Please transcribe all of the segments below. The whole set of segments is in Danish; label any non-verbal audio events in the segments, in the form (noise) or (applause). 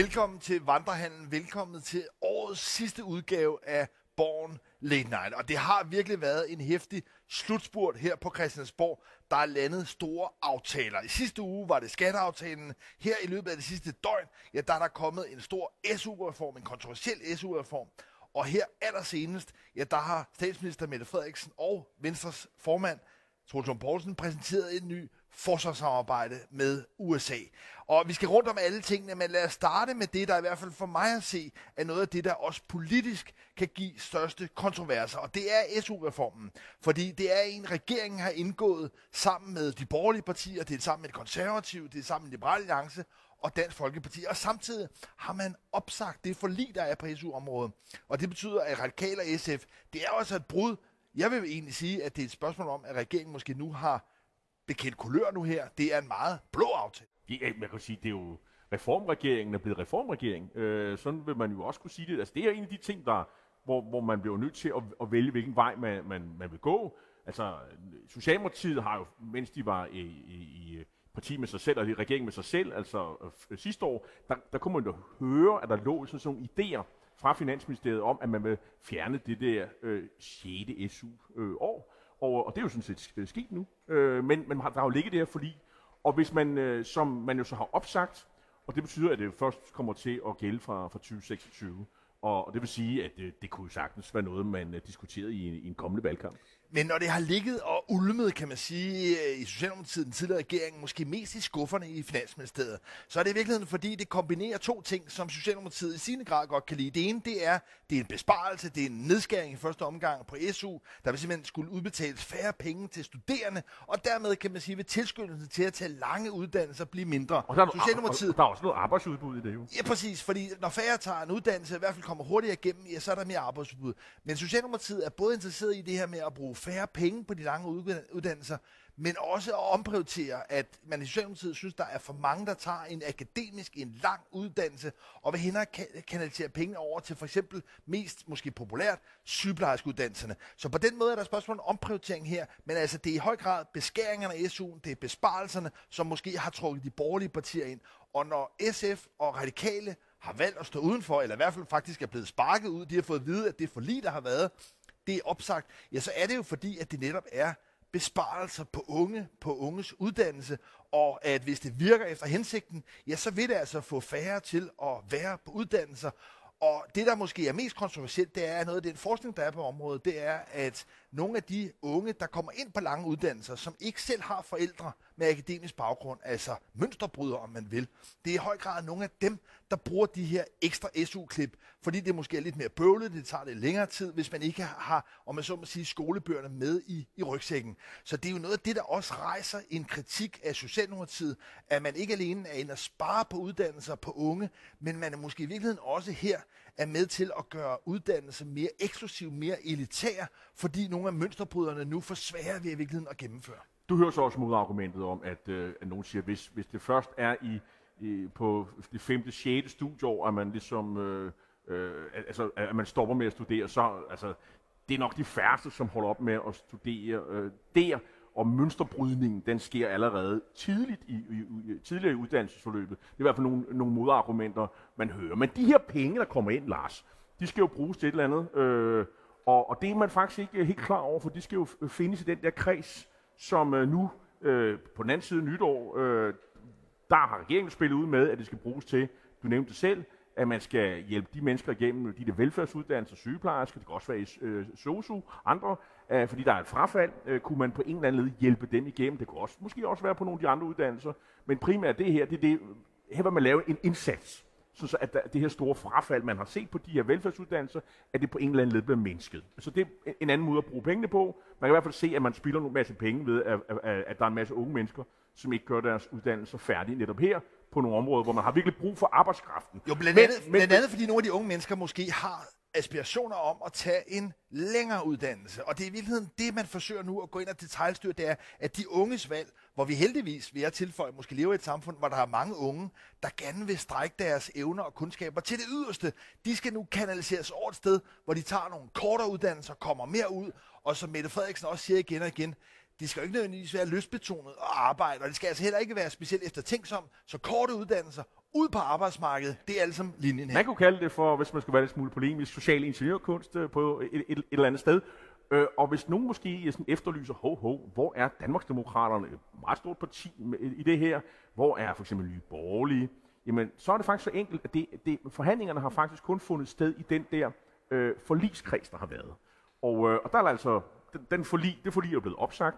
Velkommen til Vandrehandlen. Velkommen til årets sidste udgave af Born Late Night. Og det har virkelig været en hæftig slutspurt her på Christiansborg. Der er landet store aftaler. I sidste uge var det skatteaftalen. Her i løbet af det sidste døgn, ja, der er der kommet en stor SU-reform, en kontroversiel SU-reform. Og her allersenest, ja, der har statsminister Mette Frederiksen og Venstres formand, Troels Poulsen, præsenteret en ny forsvarssamarbejde med USA. Og vi skal rundt om alle tingene, men lad os starte med det, der i hvert fald for mig at se, er noget af det, der også politisk kan give største kontroverser, og det er SU-reformen. Fordi det er en, regeringen har indgået sammen med de borgerlige partier, det er sammen med de konservative, det er sammen med Liberale Alliance og Dansk Folkeparti. Og samtidig har man opsagt det forlig, der er på SU-området. Og det betyder, at Radikal og SF, det er også et brud. Jeg vil egentlig sige, at det er et spørgsmål om, at regeringen måske nu har bekendt kulør nu her. Det er en meget blå aftale. Ja, man kan sige, det er jo reformregeringen er blevet reformregering. Øh, sådan vil man jo også kunne sige det. Altså, det er en af de ting, der, hvor, hvor man bliver nødt til at, at vælge, hvilken vej man, man, man vil gå. Altså, Socialdemokratiet har jo, mens de var i, i, i parti med sig selv, og i regering med sig selv, altså øh, sidste år, der, der kunne man jo høre, at der lå sådan nogle idéer fra Finansministeriet om, at man vil fjerne det der øh, 6. SU-år. Øh, og, og det er jo sådan set øh, sket nu. Øh, men, men der har jo ligget det her forlig, og hvis man, øh, som man jo så har opsagt, og det betyder, at det først kommer til at gælde fra, fra 2026, og, det vil sige, at det, det kunne sagtens være noget, man uh, diskuterede i, i en kommende valgkamp. Men når det har ligget og ulmet, kan man sige, i Socialdemokratiet, den tidligere regering, måske mest i skufferne i Finansministeriet, så er det i virkeligheden, fordi det kombinerer to ting, som Socialdemokratiet i sin grad godt kan lide. Det ene, det er, det er en besparelse, det er en nedskæring i første omgang på SU, der vil simpelthen skulle udbetales færre penge til studerende, og dermed kan man sige, vil tilskyndelsen til at tage lange uddannelser blive mindre. Og der er, Socialdemokratiet, og der er også noget arbejdsudbud i det jo. Ja, præcis, fordi når færre tager en uddannelse, i hvert fald kommer hurtigere igennem, ja, så er der mere arbejdsudbud. Men Socialdemokratiet er både interesseret i det her med at bruge færre penge på de lange uddannelser, men også at omprioritere, at man i Socialdemokratiet synes, der er for mange, der tager en akademisk, en lang uddannelse, og vil hellere kanalisere pengene over til for eksempel mest, måske populært, sygeplejerskeuddannelserne. Så på den måde er der spørgsmål om omprioritering her, men altså det er i høj grad beskæringerne af SU'en, det er besparelserne, som måske har trukket de borgerlige partier ind. Og når SF og radikale har valgt at stå udenfor, eller i hvert fald faktisk er blevet sparket ud, de har fået at vide, at det forlig, der har været, det er opsagt, ja, så er det jo fordi, at det netop er besparelser på unge, på unges uddannelse, og at hvis det virker efter hensigten, ja, så vil det altså få færre til at være på uddannelser, og det, der måske er mest kontroversielt, det er noget af den forskning, der er på området, det er, at nogle af de unge, der kommer ind på lange uddannelser, som ikke selv har forældre med akademisk baggrund, altså mønsterbrydere, om man vil, det er i høj grad nogle af dem, der bruger de her ekstra SU-klip, fordi det måske er lidt mere bøvlet, det tager lidt længere tid, hvis man ikke har, om man så må sige, skolebøgerne med i, i rygsækken. Så det er jo noget af det, der også rejser en kritik af Socialdemokratiet, at man ikke alene er inde og spare på uddannelser på unge, men man er måske i virkeligheden også her er med til at gøre uddannelse mere eksklusiv, mere elitær, fordi nogle af mønsterbryderne nu får sværere ved i virkeligheden at gennemføre. Du hører så også modargumentet om, at, øh, at nogen siger, at hvis, hvis det først er i, i, på det femte, sjette studieår, at man ligesom, øh, øh, altså, at man stopper med at studere, så altså, det er nok de færreste, som holder op med at studere øh, der, og mønsterbrydningen, den sker allerede tidligt i, i, i, tidligere i uddannelsesforløbet. Det er i hvert fald nogle, nogle modargumenter, man hører. Men de her penge, der kommer ind, Lars, de skal jo bruges til et eller andet. Øh, og, og det er man faktisk ikke helt klar over, for de skal jo findes i den der kreds, som øh, nu øh, på den anden side nytår, øh, der har regeringen spillet ud med, at det skal bruges til, du nævnte det selv, at man skal hjælpe de mennesker igennem de der velfærdsuddannelser, sygeplejersker, det kan også være i øh, SOSU, andre, øh, fordi der er et frafald, øh, kunne man på en eller anden led hjælpe dem igennem. Det kunne også, måske også være på nogle af de andre uddannelser, men primært det her, det er det, her vil man lave en indsats, så at der, det her store frafald, man har set på de her velfærdsuddannelser, at det på en eller anden led bliver mindsket. Så det er en anden måde at bruge pengene på. Man kan i hvert fald se, at man spilder en masse penge ved, at, at, at der er en masse unge mennesker, som ikke gør deres uddannelser færdige netop her, på nogle områder, hvor man har virkelig brug for arbejdskraften. Jo, blandt andet, men, blandt andet fordi nogle af de unge mennesker måske har aspirationer om at tage en længere uddannelse. Og det er i virkeligheden det, man forsøger nu at gå ind og detaljstyre, det er, at de unges valg, hvor vi heldigvis, vil jeg tilføje, måske lever i et samfund, hvor der er mange unge, der gerne vil strække deres evner og kundskaber til det yderste. De skal nu kanaliseres over et sted, hvor de tager nogle kortere uddannelser, kommer mere ud, og som Mette Frederiksen også siger igen og igen, de skal jo ikke nødvendigvis være lystbetonet og arbejde, og det skal altså heller ikke være specielt eftertænksom, så korte uddannelser ud på arbejdsmarkedet. Det er altså linjen her. Man kunne kalde det for, hvis man skulle være lidt smule polemisk, social ingeniørkunst øh, på et, et, et eller andet sted. Øh, og hvis nogen måske øh, sådan efterlyser, ho, ho, hvor er Danmarksdemokraterne, et meget stort parti øh, i det her, hvor er for eksempel Nye Borgerlige, jamen så er det faktisk så enkelt, at det, det, forhandlingerne har faktisk kun fundet sted i den der øh, forligskreds, der har været. Og, øh, og der er altså, den, den forlig, det forlig er blevet opsagt,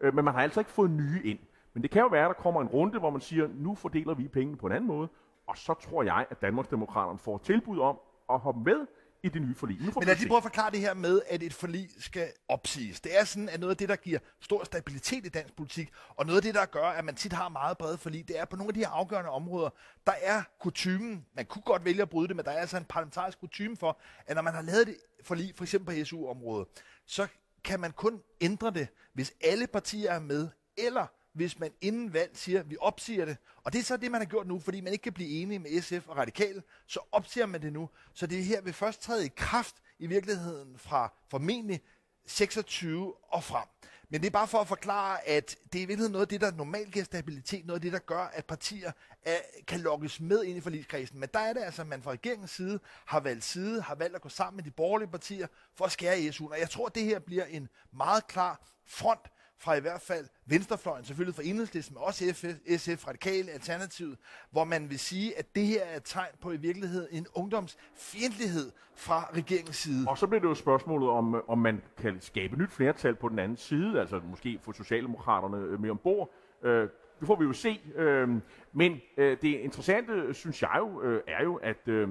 øh, men man har altså ikke fået nye ind. Men det kan jo være, at der kommer en runde, hvor man siger, nu fordeler vi pengene på en anden måde, og så tror jeg, at Danmarksdemokraterne får tilbud om at hoppe med i det nye forlig. Men lad os lige prøve at forklare det her med, at et forlig skal opsiges. Det er sådan, at noget af det, der giver stor stabilitet i dansk politik, og noget af det, der gør, at man tit har meget brede forlig, det er på nogle af de her afgørende områder, der er kutumen, man kunne godt vælge at bryde det, men der er altså en parlamentarisk kutume for, at når man har lavet det forlig, for eksempel på SU-området, så kan man kun ændre det, hvis alle partier er med, eller hvis man inden valg siger, at vi opsiger det. Og det er så det, man har gjort nu, fordi man ikke kan blive enige med SF og Radikale, så opsiger man det nu. Så det her vil først træde i kraft i virkeligheden fra formentlig 26 og frem. Men det er bare for at forklare, at det er i virkeligheden noget af det, der normalt giver stabilitet, noget af det, der gør, at partier er, kan lokkes med ind i forligskredsen. Men der er det altså, at man fra regeringens side har valgt side, har valgt at gå sammen med de borgerlige partier for at skære i SU'en. Og jeg tror, at det her bliver en meget klar front fra i hvert fald venstrefløjen, selvfølgelig fra enhedslisten, men også SF, SF Radikale, Alternativet, hvor man vil sige, at det her er et tegn på i virkeligheden en ungdomsfjendtlighed fra regeringens side. Og så bliver det jo spørgsmålet, om, om man kan skabe nyt flertal på den anden side, altså måske få Socialdemokraterne øh, med ombord. Øh, det får vi jo se. Øh, men øh, det interessante, synes jeg jo, øh, er jo, at, øh,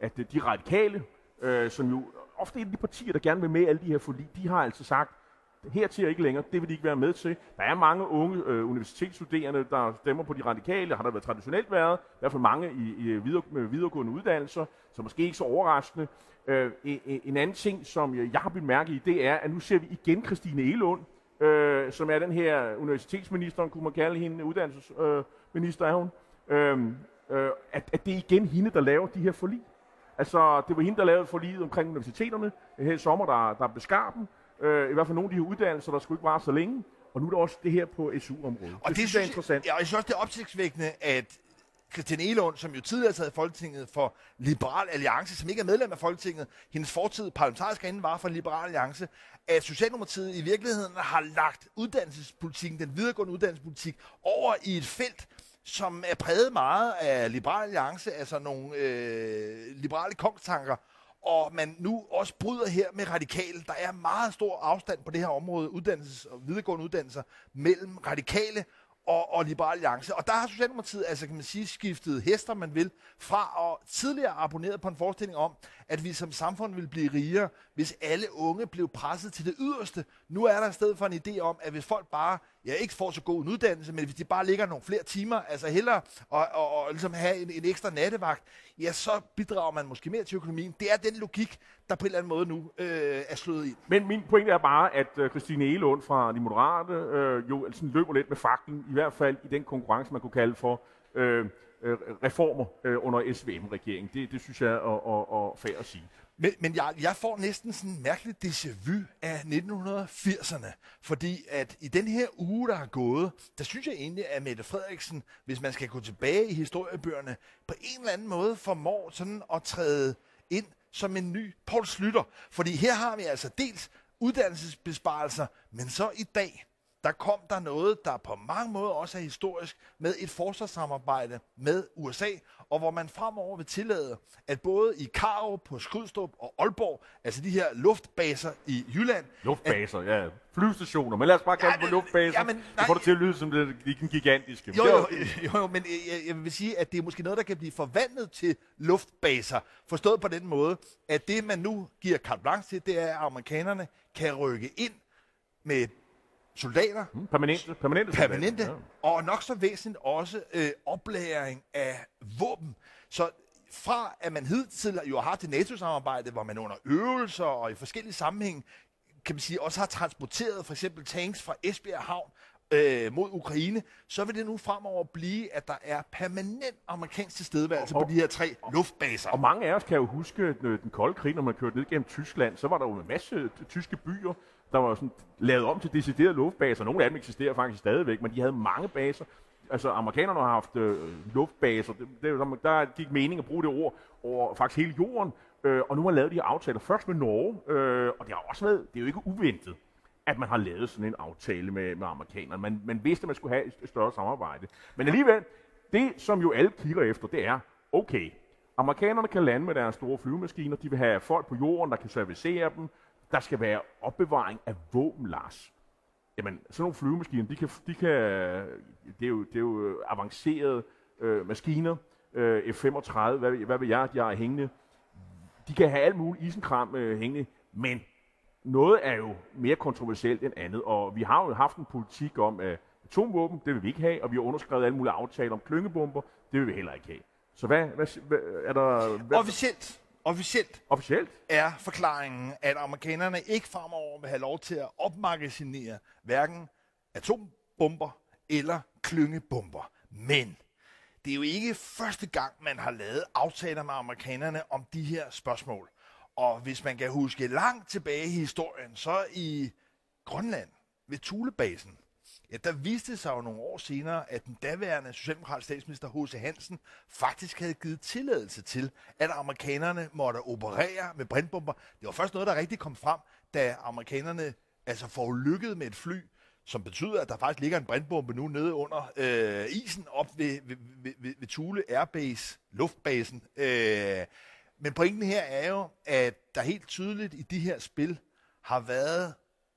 at de radikale, øh, som jo ofte er de partier, der gerne vil med alle de her forlig, de har altså sagt, her til ikke længere, det vil de ikke være med til. Der er mange unge øh, universitetsstuderende, der stemmer på de radikale, har der været traditionelt været, i hvert fald mange i, i videre, med videregående uddannelser, så måske ikke så overraskende. Øh, en anden ting, som jeg har bemærket i, det er, at nu ser vi igen Christine Elund, øh, som er den her universitetsminister, kunne man kalde hende, uddannelsesminister øh, er hun, øh, øh, at, at det er igen hende, der laver de her forlig. Altså, det var hende, der lavede forliget omkring universiteterne her i sommer, der, der beskar dem. Øh, I hvert fald nogle af de her uddannelser, der skulle ikke vare så længe. Og nu er der også det her på SU-området. Og det, det synes jeg er interessant. Ja, og jeg synes også, det er opsigtsvækkende, at Christian Elund, som jo tidligere sad i Folketinget for Liberal Alliance, som ikke er medlem af Folketinget, hendes fortid parlamentarisk inde var for Liberal Alliance, at Socialdemokratiet i virkeligheden har lagt uddannelsespolitikken, den videregående uddannelsespolitik, over i et felt, som er præget meget af Liberal Alliance, altså nogle øh, liberale kongstanker, og man nu også bryder her med radikale. Der er meget stor afstand på det her område, uddannelses- og videregående uddannelser, mellem radikale og, og Liberal Alliance. Og der har Socialdemokratiet, altså kan man sige, skiftet hester, man vil, fra at tidligere abonneret på en forestilling om, at vi som samfund vil blive rigere, hvis alle unge blev presset til det yderste. Nu er der i stedet for en idé om, at hvis folk bare ja, ikke får så god en uddannelse, men hvis de bare ligger nogle flere timer, altså hellere og, og, og ligesom have en, en ekstra nattevagt, ja, så bidrager man måske mere til økonomien. Det er den logik, der på en eller anden måde nu øh, er slået ind. Men min pointe er bare, at øh, Christine Elund fra De Moderate øh, jo altså, løber lidt med fakten, i hvert fald i den konkurrence, man kunne kalde for øh, øh reformer øh, under SVM-regeringen. Det, det synes jeg er, er, er fair at sige. Men, men jeg, jeg får næsten sådan en mærkelig déjà vu af 1980'erne, fordi at i den her uge, der er gået, der synes jeg egentlig, at Mette Frederiksen, hvis man skal gå tilbage i historiebøgerne, på en eller anden måde formår sådan at træde ind som en ny Paul Slytter. Fordi her har vi altså dels uddannelsesbesparelser, men så i dag, der kom der noget, der på mange måder også er historisk, med et forsvarssamarbejde med USA, og hvor man fremover vil tillade, at både i Karo, på Skrydstrup og Aalborg, altså de her luftbaser i Jylland... Luftbaser, at, ja. Flyvestationer, men lad os bare kalde ja, dem luftbaser. Ja, men, nej, det får det til at lyde som det, de gigantiske. Jo, jo, jo, jo men jeg, jeg vil sige, at det er måske noget, der kan blive forvandlet til luftbaser. Forstået på den måde, at det man nu giver carte blanche til, det er, at amerikanerne kan rykke ind med soldater. Mm, permanente. Permanente, permanente ja. og nok så væsentligt også øh, oplæring af våben. Så fra at man hidtil jo har haft det NATO-samarbejde, hvor man under øvelser og i forskellige sammenhæng, kan man sige, også har transporteret for eksempel tanks fra Esbjerg Havn øh, mod Ukraine, så vil det nu fremover blive, at der er permanent amerikansk tilstedeværelse og, på de her tre og, luftbaser. Og mange af os kan jo huske den kolde krig, når man kørte ned gennem Tyskland, så var der jo en masse tyske byer, der var sådan lavet om til deciderede luftbaser. Nogle af dem eksisterer faktisk stadigvæk, men de havde mange baser. Altså, amerikanerne har haft øh, luftbaser. Det, det, der gik mening at bruge det ord over faktisk hele jorden. Øh, og nu har man lavet de her aftaler først med Norge, øh, og det har også været, det er jo ikke uventet, at man har lavet sådan en aftale med, med amerikanerne. Man, man vidste, at man skulle have et større samarbejde. Men alligevel, det som jo alle kigger efter, det er, okay, amerikanerne kan lande med deres store flyvemaskiner, de vil have folk på jorden, der kan servicere dem, der skal være opbevaring af våben, Lars. Jamen, sådan nogle flyvemaskiner, de kan, de kan, det, er jo, det er jo avancerede øh, maskiner, øh, F-35, hvad, hvad vil jeg, de har hængende. De kan have alt muligt isenkram øh, hængende, men noget er jo mere kontroversielt end andet, og vi har jo haft en politik om, at atomvåben, det vil vi ikke have, og vi har underskrevet alle mulige aftaler om klyngebomber, det vil vi heller ikke have. Så hvad, hvad, hvad er der... Hvad? Officielt, officielt, Officielt? er forklaringen, at amerikanerne ikke fremover vil have lov til at opmagasinere hverken atombomber eller klyngebomber. Men det er jo ikke første gang, man har lavet aftaler med amerikanerne om de her spørgsmål. Og hvis man kan huske langt tilbage i historien, så i Grønland ved Thulebasen, ja, der viste sig jo nogle år senere, at den daværende socialdemokratiske statsminister H.C. Hansen faktisk havde givet tilladelse til, at amerikanerne måtte operere med brandbomber. Det var først noget, der rigtig kom frem, da amerikanerne altså forulykkede med et fly, som betyder, at der faktisk ligger en brandbombe nu nede under øh, isen op ved, ved, ved, ved, ved Thule Airbase, luftbasen. Øh, men pointen her er jo, at der helt tydeligt i de her spil har været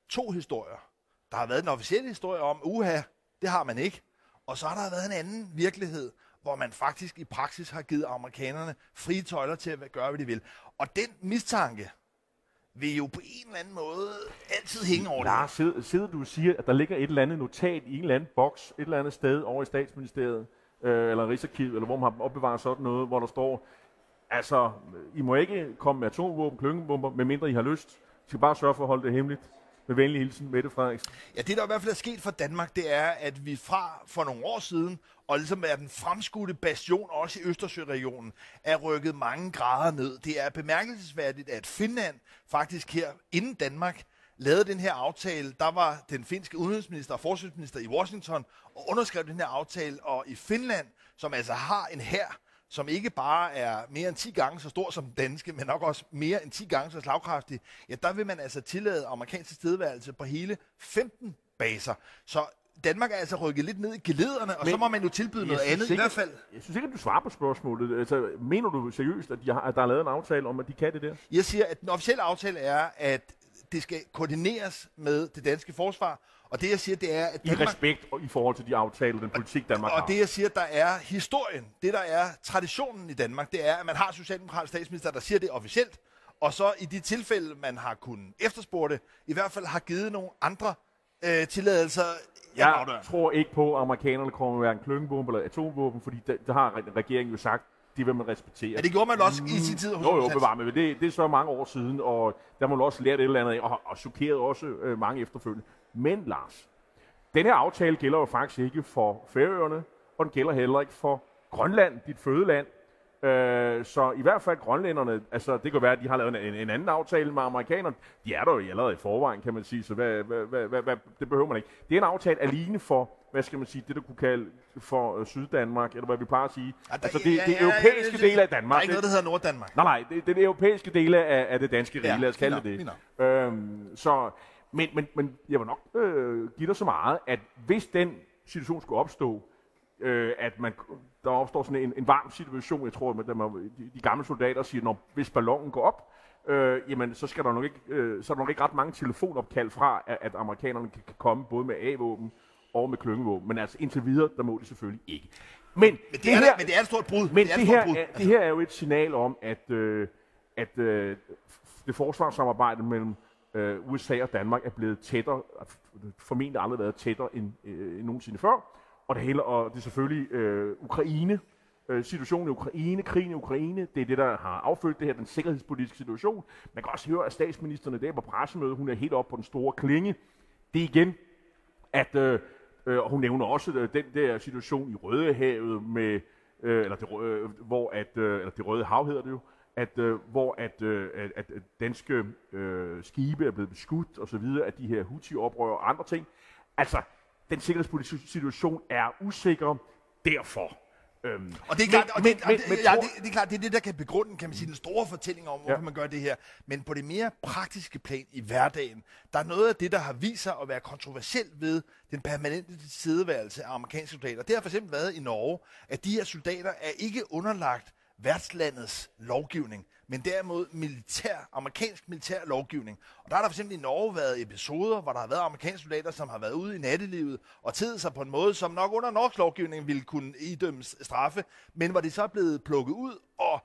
to historier. Der har været den officielle historie om, uha, det har man ikke. Og så har der været en anden virkelighed, hvor man faktisk i praksis har givet amerikanerne frie tøjler til at gøre, hvad de vil. Og den mistanke vil jo på en eller anden måde altid hænge over Lars, det. sidder, sidder du og siger, at der ligger et eller andet notat i en eller anden boks, et eller andet sted over i statsministeriet, øh, eller Rigsarkivet, eller hvor man har opbevaret sådan noget, hvor der står, altså, I må ikke komme med atomvåben, klyngebomber, medmindre I har lyst. I skal bare sørge for at holde det hemmeligt. Med venlig hilsen, Mette Frederiksen. Ja, det der i hvert fald er sket for Danmark, det er, at vi fra for nogle år siden, og ligesom er den fremskudte bastion også i Østersøregionen, er rykket mange grader ned. Det er bemærkelsesværdigt, at Finland faktisk her inden Danmark lavede den her aftale. Der var den finske udenrigsminister og forsvarsminister i Washington og underskrev den her aftale, og i Finland, som altså har en hær, som ikke bare er mere end 10 gange så stor som den danske, men nok også mere end 10 gange så slagkraftig, ja, der vil man altså tillade amerikansk tilstedeværelse på hele 15 baser. Så Danmark er altså rykket lidt ned i gelederne, og Men så må man jo tilbyde noget andet i ikke, hvert fald. Jeg synes ikke, at du svarer på spørgsmålet. Altså, mener du seriøst, at, de har, at der er lavet en aftale om, at de kan det der? Jeg siger, at den officielle aftale er, at det skal koordineres med det danske forsvar, og det jeg siger, det er, at I respekt og i forhold til de aftaler, den politik, Danmark Og har. det jeg siger, der er historien, det der er traditionen i Danmark, det er, at man har socialdemokratisk statsminister, der siger det officielt, og så i de tilfælde, man har kunnet efterspore det, i hvert fald har givet nogle andre øh, tilladelser. Jeg tror ikke på, at amerikanerne kommer med hverken klyngebombe eller atomvåben, fordi der, der har re- regeringen jo sagt, det vil man respektere. Ja, det gjorde man også i sin tid hos Jo, jo, bevar. Men det, det er så mange år siden, og der må man også lære et eller andet af, og, og chokeret også øh, mange efterfølgende. Men Lars, den her aftale gælder jo faktisk ikke for Færøerne, og den gælder heller ikke for Grønland, dit fødeland. Øh, så i hvert fald grønlænderne, altså det kan være, at de har lavet en, en anden aftale med amerikanerne. De er der jo allerede i forvejen, kan man sige, så hvad, hvad, hvad, hvad, hvad, det behøver man ikke. Det er en aftale alene for, hvad skal man sige, det der kunne kalde for øh, Syddanmark, eller hvad vi plejer at sige. Ja, der- altså det, ja, det ja, ja, europæiske ja, del af Der Danmark. er ikke noget, der hedder Norddanmark. Nej, nej, det, det er det europæiske del af, af det danske rige, Ja, lad os kalde det det. Øhm, så, men, men, men jeg vil nok øh, give dig så meget, at hvis den situation skulle opstå, øh, at man, der opstår sådan en, en varm situation, jeg tror, at de, de gamle soldater siger, når hvis ballonen går op, øh, jamen så skal der nok ikke, øh, så er der nok ikke ret mange telefonopkald fra, at, at amerikanerne kan, kan komme både med A-våben og med klyngevåben. Men altså indtil videre, der må de selvfølgelig ikke. Men, Men det, er, her, men det er et stort brud. men det er det, her, brud. er, det her er jo et signal om, at, øh, at øh, det forsvarssamarbejde mellem øh, USA og Danmark er blevet tættere, formentlig aldrig været tættere end, øh, end nogensinde før. Og det, hele, og det er selvfølgelig øh, Ukraine, øh, situationen i Ukraine, krigen i Ukraine, det er det, der har affødt det her, den sikkerhedspolitiske situation. Man kan også høre, at statsministeren i dag på pressemødet, hun er helt oppe på den store klinge. Det er igen, at øh, øh, og hun nævner også øh, den der situation i Rødehavet med øh, eller det, øh, hvor at øh, eller det røde hav hedder det jo, at øh, hvor at, øh, at, at at danske øh, skibe er blevet beskudt og så videre af de her Houthi-oprør og andre ting. Altså den sikkerhedspolitiske situation er usikker, derfor. Øhm, og det er klart, og det, men, det, ja, det, det, er klart, det er det, der kan begrunde, kan man sige, den store fortælling om, hvorfor ja. man gør det her. Men på det mere praktiske plan i hverdagen, der er noget af det, der har vist sig at være kontroversielt ved den permanente tilstedeværelse af amerikanske soldater. Det har for eksempel været i Norge, at de her soldater er ikke underlagt værtslandets lovgivning men derimod militær, amerikansk militær lovgivning. Og der har der fx i Norge været episoder, hvor der har været amerikanske soldater, som har været ude i nattelivet og tedet sig på en måde, som nok under norsk lovgivning ville kunne idømmes straffe, men hvor de så er blevet plukket ud og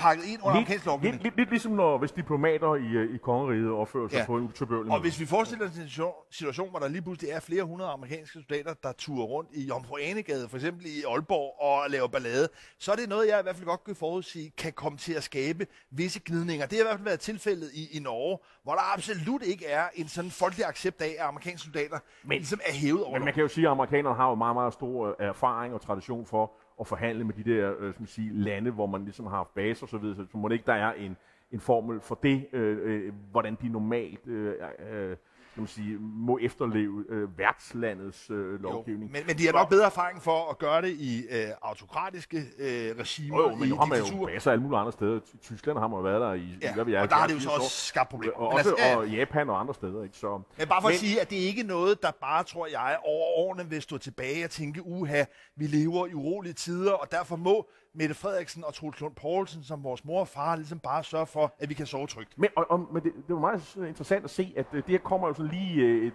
pakket ind under amerikansk lovgivning. Lidt, lidt, ligesom når, hvis diplomater i, øh, i kongeriget opfører sig ja. på en utilbørlig Og hvis vi forestiller os en situation, situation, hvor der lige pludselig er flere hundrede amerikanske soldater, der turer rundt i Jomfru Anegade, for eksempel i Aalborg, og laver ballade, så er det noget, jeg i hvert fald godt kan forudsige, kan komme til at skabe visse gnidninger. Det har i hvert fald været tilfældet i, i Norge, hvor der absolut ikke er en sådan folkelig accept af, at amerikanske soldater men, ligesom er hævet over. Men man kan jo sige, at amerikanerne har jo meget, meget stor øh, erfaring og tradition for at forhandle med de der øh, skal man sige, lande, hvor man ligesom har haft base og så videre, så må det ikke der er en, en formel for det, øh, øh, hvordan de normalt øh, øh, skal man sige, må efterleve øh, værtslandets øh, lovgivning. Jo, men, men de har nok bedre erfaring for at gøre det i øh, autokratiske øh, regimer. Jo, jo men nu har man jo baser alle mulige andre steder. I Tyskland har man jo været der i, ja, i hvad vi er, og der har det jo så også skabt problemer. Og, også, altså, og Japan og andre steder. Ikke? Så, men bare for men, at sige, at det er ikke noget, der bare, tror jeg, over årene vil stå tilbage og tænke, uha, vi lever i urolige tider, og derfor må Mette Frederiksen og Troels Lund Poulsen, som vores mor og far, ligesom bare sørge for, at vi kan sove trygt. Men, og, og, men det, det var meget interessant at se, at øh, det her kommer jo sådan lige øh, et,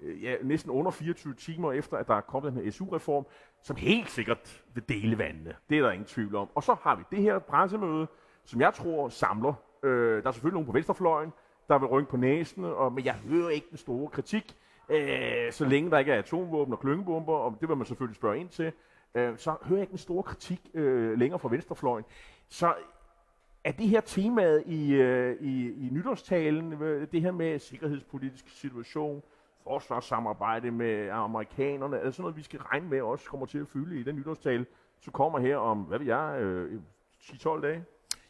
øh, ja, næsten under 24 timer efter, at der er kommet den her SU-reform, som helt sikkert vil dele vandene. Det er der ingen tvivl om. Og så har vi det her pressemøde, som jeg tror samler. Øh, der er selvfølgelig nogen på venstrefløjen, der vil rynke på næsen, og, men jeg hører ikke den store kritik, øh, så længe der ikke er atomvåben og klyngebomber, og det vil man selvfølgelig spørge ind til øh, så hører jeg ikke en stor kritik øh, længere fra venstrefløjen. Så er det her temaet i, øh, i, i nytårstalen, øh, det her med sikkerhedspolitisk situation, forsvarssamarbejde med amerikanerne, er det sådan noget, vi skal regne med også kommer til at fylde i den nytårstale, så kommer her om, hvad ved jeg, øh, 10-12 dage?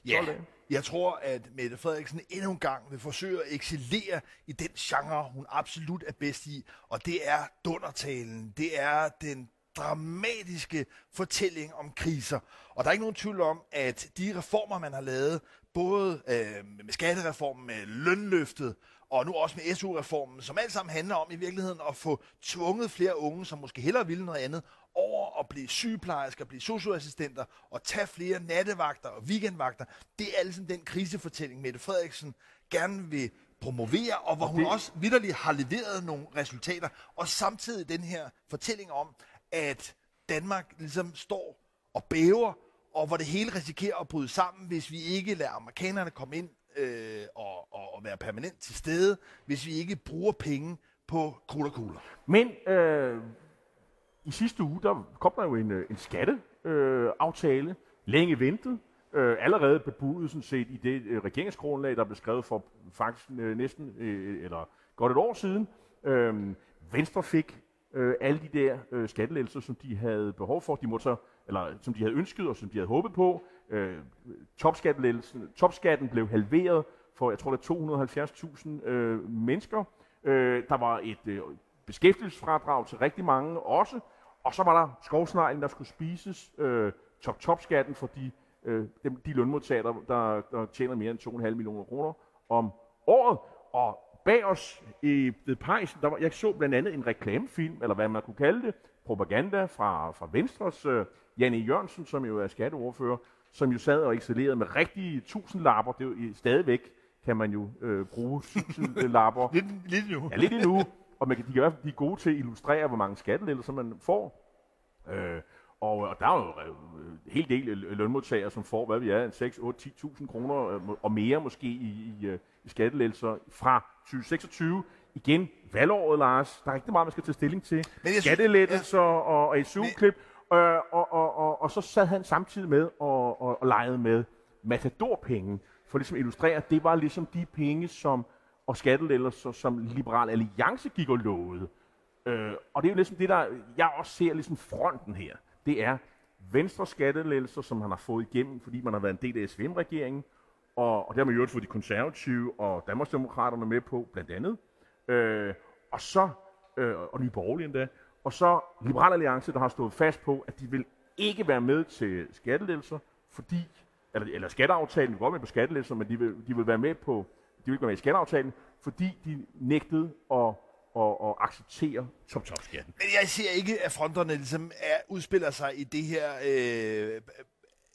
Ja, dage. jeg tror, at Mette Frederiksen endnu en gang vil forsøge at excellere i den genre, hun absolut er bedst i, og det er dundertalen. Det er den dramatiske fortælling om kriser. Og der er ikke nogen tvivl om, at de reformer, man har lavet, både øh, med skattereformen, med lønløftet, og nu også med SU-reformen, som alt sammen handler om i virkeligheden at få tvunget flere unge, som måske hellere ville noget andet, over at blive sygeplejersker, blive socioassistenter og tage flere nattevagter og weekendvagter. Det er altså den krisefortælling, Mette Frederiksen gerne vil promovere, og hvor og hun det... også vidderligt har leveret nogle resultater, og samtidig den her fortælling om, at Danmark ligesom står og bæver, og hvor det hele risikerer at bryde sammen, hvis vi ikke lader amerikanerne komme ind øh, og, og, og være permanent til stede, hvis vi ikke bruger penge på kugler. Men øh, i sidste uge, der kom der jo en, øh, en skatteaftale, øh, længe ventet, øh, allerede bebudet sådan set i det øh, regeringsgrundlag, der blev skrevet for faktisk øh, næsten, øh, eller godt et år siden. Øh, Venstre fik øh, alle de der øh, skattelettelser, som de havde behov for, de måtte så, eller som de havde ønsket og som de havde håbet på. Øh, topskatten blev halveret for, jeg tror det er 270.000 øh, mennesker. Øh, der var et øh, beskæftigelsesfradrag til rigtig mange også. Og så var der skovsneglen, der skulle spises. Øh, top-top-skatten for de, øh, de, de lønmodtagere, der, der tjener mere end 2,5 millioner kroner om året. Og bag os i ved pejsen, der var, jeg så blandt andet en reklamefilm, eller hvad man kunne kalde det, propaganda fra, fra Venstres uh, Janne Jørgensen, som jo er skatteordfører, som jo sad og excellerede med rigtige tusindlapper. Det er jo stadigvæk, kan man jo øh, bruge tusindlapper. (laughs) lidt, lidt nu. Ja, lidt endnu. Og man, de, kan, de er gode til at illustrere, hvor mange skattelettelser man får. Øh, og, og der er jo øh, en hel del lønmodtagere, som får, hvad vi er, 6, 8, 10.000 kroner øh, og mere måske i, i, øh, i skattelettelser fra 2026. Igen, valgåret, Lars. Der er rigtig meget, man skal tage stilling til. Skattelettelser ja. og, og SU-klip. Øh, og, og, og, og så sad han samtidig med og, og, og legede med matadorpenge, for ligesom at illustrere, at det var ligesom de penge, som og skattelettelser, som Liberal Alliance gik og lovede. Øh, og det er jo ligesom det, der jeg også ser ligesom fronten her det er venstre skattelettelser, som han har fået igennem, fordi man har været en del af SVM-regeringen, og, og det har man jo fået de konservative og Danmarksdemokraterne med på, blandt andet. Øh, og så, øh, og Nye Borgerlige endda, og så Liberal Alliance, der har stået fast på, at de vil ikke være med til skattelettelser, fordi, eller, eller skatteaftalen, de går med på skattelettelser, men de vil, de vil være med på, de vil ikke være med i skatteaftalen, fordi de nægtede at og, og acceptere top-top-skatten. Men jeg ser ikke, at fronterne ligesom er, udspiller sig i det her øh,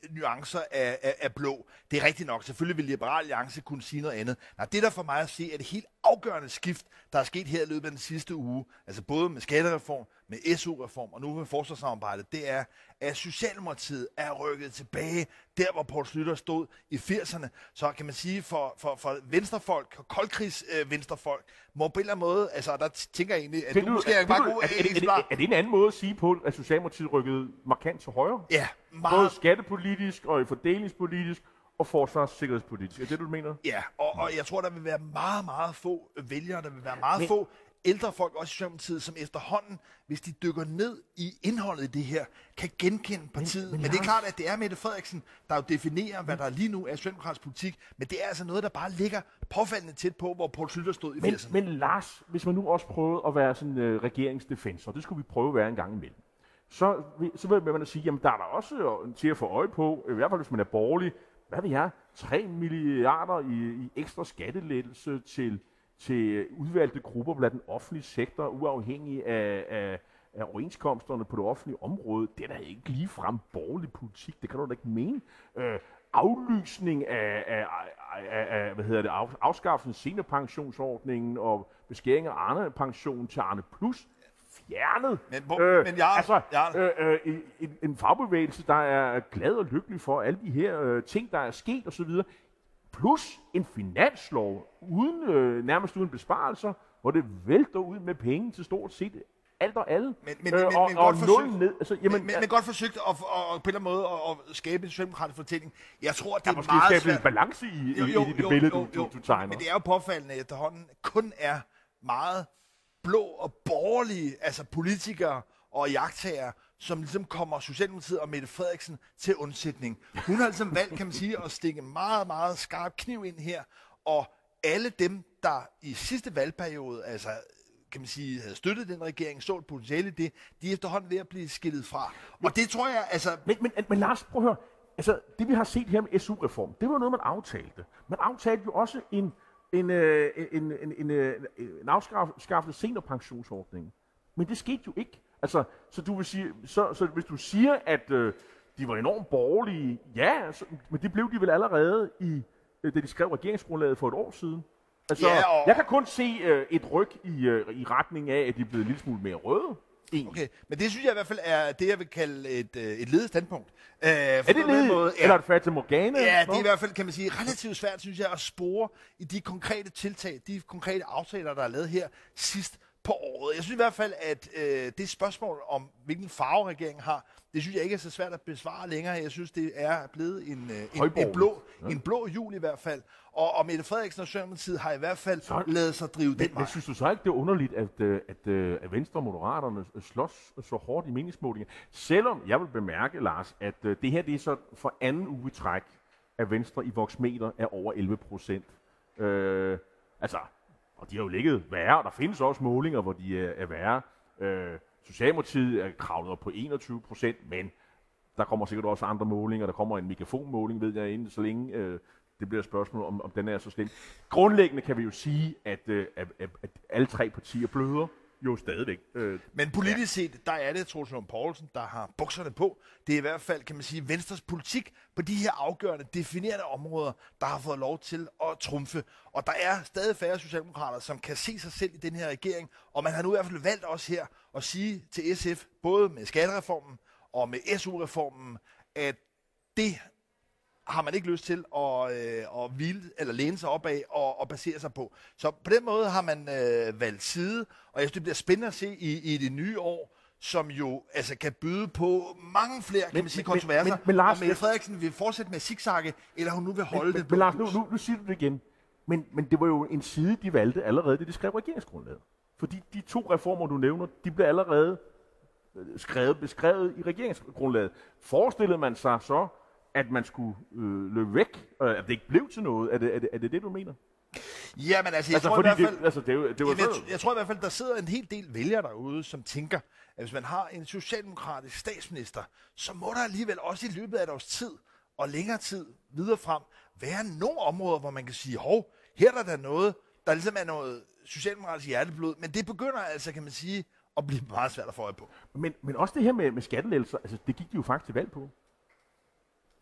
nuancer af, af, af blå. Det er rigtigt nok. Selvfølgelig vil Liberal Alliance kunne sige noget andet. Nej, det der for mig at se er det helt afgørende skift, der er sket her i løbet af den sidste uge, altså både med skattereform, med SU-reform og nu med forsvarssamarbejdet, det er, at Socialdemokratiet er rykket tilbage der, hvor Poul Slytter stod i 80'erne. Så kan man sige, for, for, for venstrefolk, koldkrigs øh, venstrefolk, må på en eller anden måde, altså der tænker jeg egentlig, at Det du, måske er, bare god er, er, er, er, er det en anden måde at sige på, at Socialdemokratiet rykkede markant til højre? Ja, Både meget skattepolitisk og fordelingspolitisk og forsvarssikkerhedspolitisk. Er det, du mener? Ja, og, og jeg tror, der vil være meget, meget få vælgere, der vil være meget Men- få ældre folk, også i Socialdemokratiet, som efterhånden, hvis de dykker ned i indholdet i det her, kan genkende partiet. Men, men men det er klart, at det er Mette Frederiksen, der jo definerer, hvad der lige nu er socialdemokratisk politik, men det er altså noget, der bare ligger påfaldende tæt på, hvor Poul Slytter stod i Men, 80'erne. men Lars, hvis man nu også prøvede at være sådan uh, regeringsdefensor, det skulle vi prøve at være en gang imellem, så, vil- så vil man at sige, jamen der er der også øh, til at få øje på, i hvert fald hvis man er borgerlig, hvad ved jeg, 3 milliarder i, i ekstra skattelettelse til, til øh, udvalgte grupper blandt den offentlige sektor, uafhængig af, af, af overenskomsterne på det offentlige område. Det er da ikke lige frem borgerlig politik, det kan du da ikke mene. Øh, aflysning af, af, af, af, af hvad hedder det, af, afskaffelsen af seniorpensionsordningen og beskæring af Arne pension til Arne Plus fjernet. Men hvor- men Jarl, altså, Jarl. øh, øh, en, en fagbevægelse, der er glad og lykkelig for alle de her øh, ting, der er sket osv., plus en finanslov, uden, øh, nærmest uden besparelser, hvor det vælter ud med penge til stort set alt og alle. Men- men- øh, men- og, men og godt forsøgt. ned. Altså, jamen, men, men, men godt forsøgt at, at, at, på en eller anden måde at, at skabe en socialdemokratisk fortælling. Jeg tror, det er måske meget skabe svært. en balance i, i, i, i det billede, du, du, du tegner. Men det er jo påfaldende, at efterhånden kun er meget blå og borgerlige, altså politikere og jagttager, som ligesom kommer Socialdemokratiet og Mette Frederiksen til undsætning. Hun har ligesom valgt, kan man sige, at stikke en meget, meget skarp kniv ind her, og alle dem, der i sidste valgperiode, altså kan man sige, havde støttet den regering, så et potentiale i det, de er efterhånden ved at blive skillet fra. Og det tror jeg, altså, Men, men, men Lars, prøv at høre. Altså, det vi har set her med SU-reform, det var noget, man aftalte. Man aftalte jo også en, en, øh, en, en, en, øh, en afskaffelse seniorpensionsordning. Men det skete jo ikke. Altså, så, du vil sige, så, så hvis du siger, at øh, de var enormt borgerlige, ja, så, men det blev de vel allerede, i, øh, da de skrev regeringsgrundlaget for et år siden. Altså, Ja, og- jeg kan kun se øh, et ryg i, øh, i retning af, at de er blevet en lille smule mere røde. Egentlig. Okay, men det synes jeg i hvert fald er det, jeg vil kalde et, øh, et ledet standpunkt. Øh, Er det ledigt? Ja. Eller et Fata Morgana? Ja, det er i hvert fald, kan man sige, relativt svært, synes jeg, at spore i de konkrete tiltag, de konkrete aftaler, der er lavet her sidst på året. Jeg synes i hvert fald, at øh, det spørgsmål om, hvilken farve regeringen har, det synes jeg ikke er så svært at besvare længere. Jeg synes, det er blevet en, øh, en, en, blå, en blå jul i hvert fald. Og, og Mette Frederiksen og Socialdemokratiet har i hvert fald Så- lavet sig drive den Men, vej. men synes du så ikke, det er underligt, at, øh, at, øh, at Venstre og Moderaterne slås så hårdt i meningsmålinger? Selvom jeg vil bemærke, Lars, at øh, det her det er så for anden uge træk, at Venstre i Voxmeter er over 11 procent. Øh, altså, og de har jo ligget værre, og der findes også målinger, hvor de er, er værre. Øh, Socialdemokratiet er kravlet op på 21 procent, men der kommer sikkert også andre målinger. Der kommer en mikrofonmåling, ved jeg, inden så længe. Øh, det bliver et spørgsmål, om, om den er så slem. Grundlæggende kan vi jo sige, at, øh, at, at alle tre partier bløder jo stadigvæk. Øh, Men politisk set, der er det Troels Lund Poulsen, der har bukserne på. Det er i hvert fald, kan man sige, Venstres politik på de her afgørende, definerende områder, der har fået lov til at trumfe. Og der er stadig færre socialdemokrater, som kan se sig selv i den her regering. Og man har nu i hvert fald valgt også her at sige til SF, både med skattereformen og med SU-reformen, at det har man ikke lyst til at, øh, at hvile eller læne sig op af og, og basere sig på. Så på den måde har man øh, valgt side, og jeg synes, det bliver spændende at se i, i det nye år, som jo altså, kan byde på mange flere kan Men- man sige, men- kontroverser. men- men Lars, om Mette Frederiksen vil fortsætte med at zigzagge, eller hun nu vil holde men, det. men Lars, nu, nu, nu siger du det igen. Men, men det var jo en side, de valgte allerede, da de skrev regeringsgrundlaget. Fordi de to reformer, du nævner, de blev allerede øh, skrevet, beskrevet i regeringsgrundlaget. Forestillede man sig så, at man skulle øh, løbe væk, øh, at det ikke blev til noget? Er det er det, er det, det du mener? Ja, men altså, jeg Altså, tror i hvert det, fald... altså, det, er jo- det var Jamen, jeg, jeg tror i hvert fald, der sidder en hel del vælgere derude, som tænker, at hvis man har en socialdemokratisk statsminister, så må der alligevel også i løbet af et års tid og længere tid videre frem være nogle områder, hvor man kan sige, hov, her er der noget, der ligesom er noget socialdemokratisk hjerteblod, men det begynder altså, kan man sige, at blive meget svært at få øje på. men, men også det her med, med skattelettelser, altså, det gik de jo faktisk til valg på.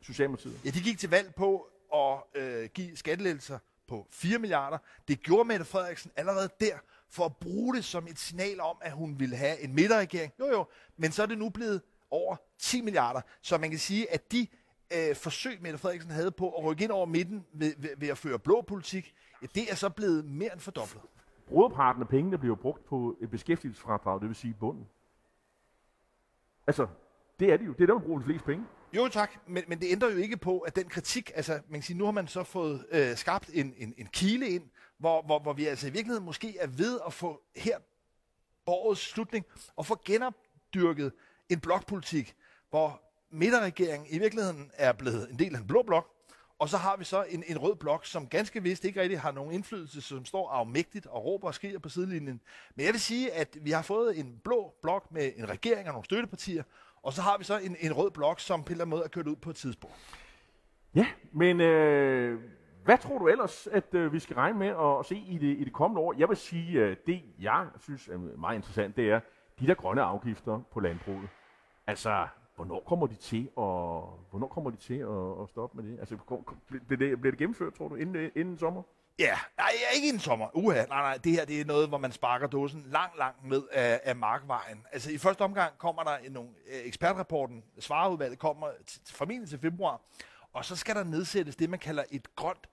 Socialdemokratiet. Ja, de gik til valg på at øh, give skattelettelser på 4 milliarder. Det gjorde Mette Frederiksen allerede der, for at bruge det som et signal om, at hun ville have en midterregering. Jo jo, men så er det nu blevet over 10 milliarder. Så man kan sige, at de øh, forsøg, Mette Frederiksen havde på at rykke ind over midten ved, ved, ved at føre blå politik, ja, det er så blevet mere end fordoblet. Broderparten af pengene bliver brugt på et beskæftigelsesfradrag, det vil sige bunden. Altså, det er det jo. Det er der, man bruger de fleste penge. Jo tak, men, men det ændrer jo ikke på, at den kritik, altså man kan sige, nu har man så fået øh, skabt en, en, en kile ind, hvor, hvor, hvor vi altså i virkeligheden måske er ved at få her årets slutning, og få genopdyrket en blokpolitik, hvor midterregeringen i virkeligheden er blevet en del af en blå blok, og så har vi så en, en rød blok, som ganske vist ikke rigtig har nogen indflydelse, som står afmægtigt og råber og skriger på sidelinjen. Men jeg vil sige, at vi har fået en blå blok med en regering og nogle støttepartier, og så har vi så en, en rød blok, som på en eller anden måde er kørt ud på et tidspunkt. Ja, men øh, hvad tror du ellers, at øh, vi skal regne med at, at se i det, i det kommende år? Jeg vil sige, øh, det jeg synes er meget interessant, det er de der grønne afgifter på landbruget. Altså, hvornår kommer de til at, hvornår kommer de til at, at stoppe med det? Altså, kom- kom- bliver det, bliver det gennemført, tror du, inden, øh, inden sommer? Ja, nej, ikke en sommer. Uha, nej, nej, det her det er noget, hvor man sparker dåsen langt, langt ned af, af markvejen. Altså i første omgang kommer der en, nogle, øh, ekspertrapporten, svareudvalget kommer til, formentlig til februar, og så skal der nedsættes det, man kalder et grønt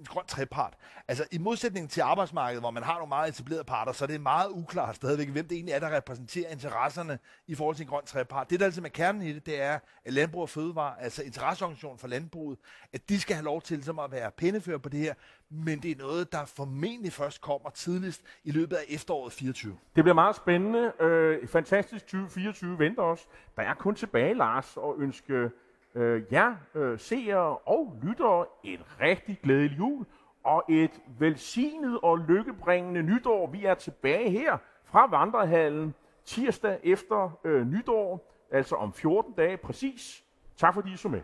en grøn trepart. Altså i modsætning til arbejdsmarkedet, hvor man har nogle meget etablerede parter, så er det meget uklart stadigvæk, hvem det egentlig er, der repræsenterer interesserne i forhold til en grøn trepart. Det, der altså med kernen i det, det er, at Landbrug og Fødevare, altså interesseorganisationen for landbruget, at de skal have lov til som at være pindefører på det her, men det er noget, der formentlig først kommer tidligst i løbet af efteråret 24. Det bliver meget spændende. Øh, fantastisk 2024 venter os. Der er kun tilbage, Lars, at ønske øh, jer øh, seere og lyttere en rigtig glædelig jul og et velsignet og lykkebringende nytår. Vi er tilbage her fra Vandrehallen tirsdag efter øh, nytår, altså om 14 dage præcis. Tak fordi I så med.